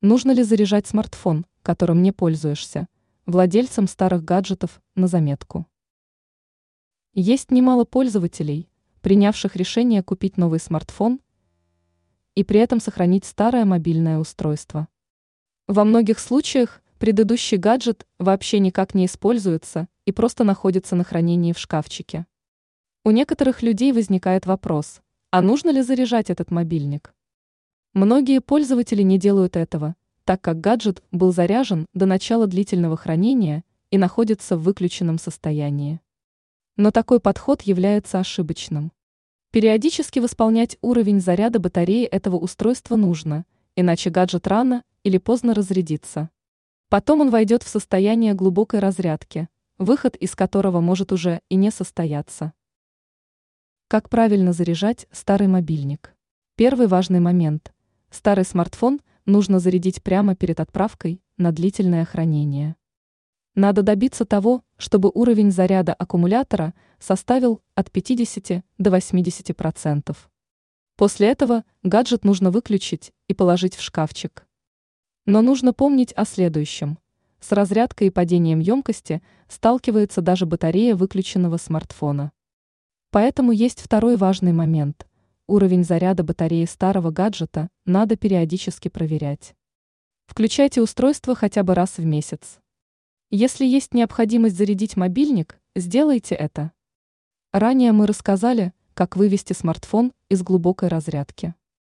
Нужно ли заряжать смартфон, которым не пользуешься, владельцам старых гаджетов на заметку? Есть немало пользователей, принявших решение купить новый смартфон и при этом сохранить старое мобильное устройство. Во многих случаях предыдущий гаджет вообще никак не используется и просто находится на хранении в шкафчике. У некоторых людей возникает вопрос, а нужно ли заряжать этот мобильник? Многие пользователи не делают этого, так как гаджет был заряжен до начала длительного хранения и находится в выключенном состоянии. Но такой подход является ошибочным. Периодически восполнять уровень заряда батареи этого устройства нужно, иначе гаджет рано или поздно разрядится. Потом он войдет в состояние глубокой разрядки, выход из которого может уже и не состояться. Как правильно заряжать старый мобильник? Первый важный момент – Старый смартфон нужно зарядить прямо перед отправкой на длительное хранение. Надо добиться того, чтобы уровень заряда аккумулятора составил от 50 до 80%. После этого гаджет нужно выключить и положить в шкафчик. Но нужно помнить о следующем. С разрядкой и падением емкости сталкивается даже батарея выключенного смартфона. Поэтому есть второй важный момент. Уровень заряда батареи старого гаджета надо периодически проверять. Включайте устройство хотя бы раз в месяц. Если есть необходимость зарядить мобильник, сделайте это. Ранее мы рассказали, как вывести смартфон из глубокой разрядки.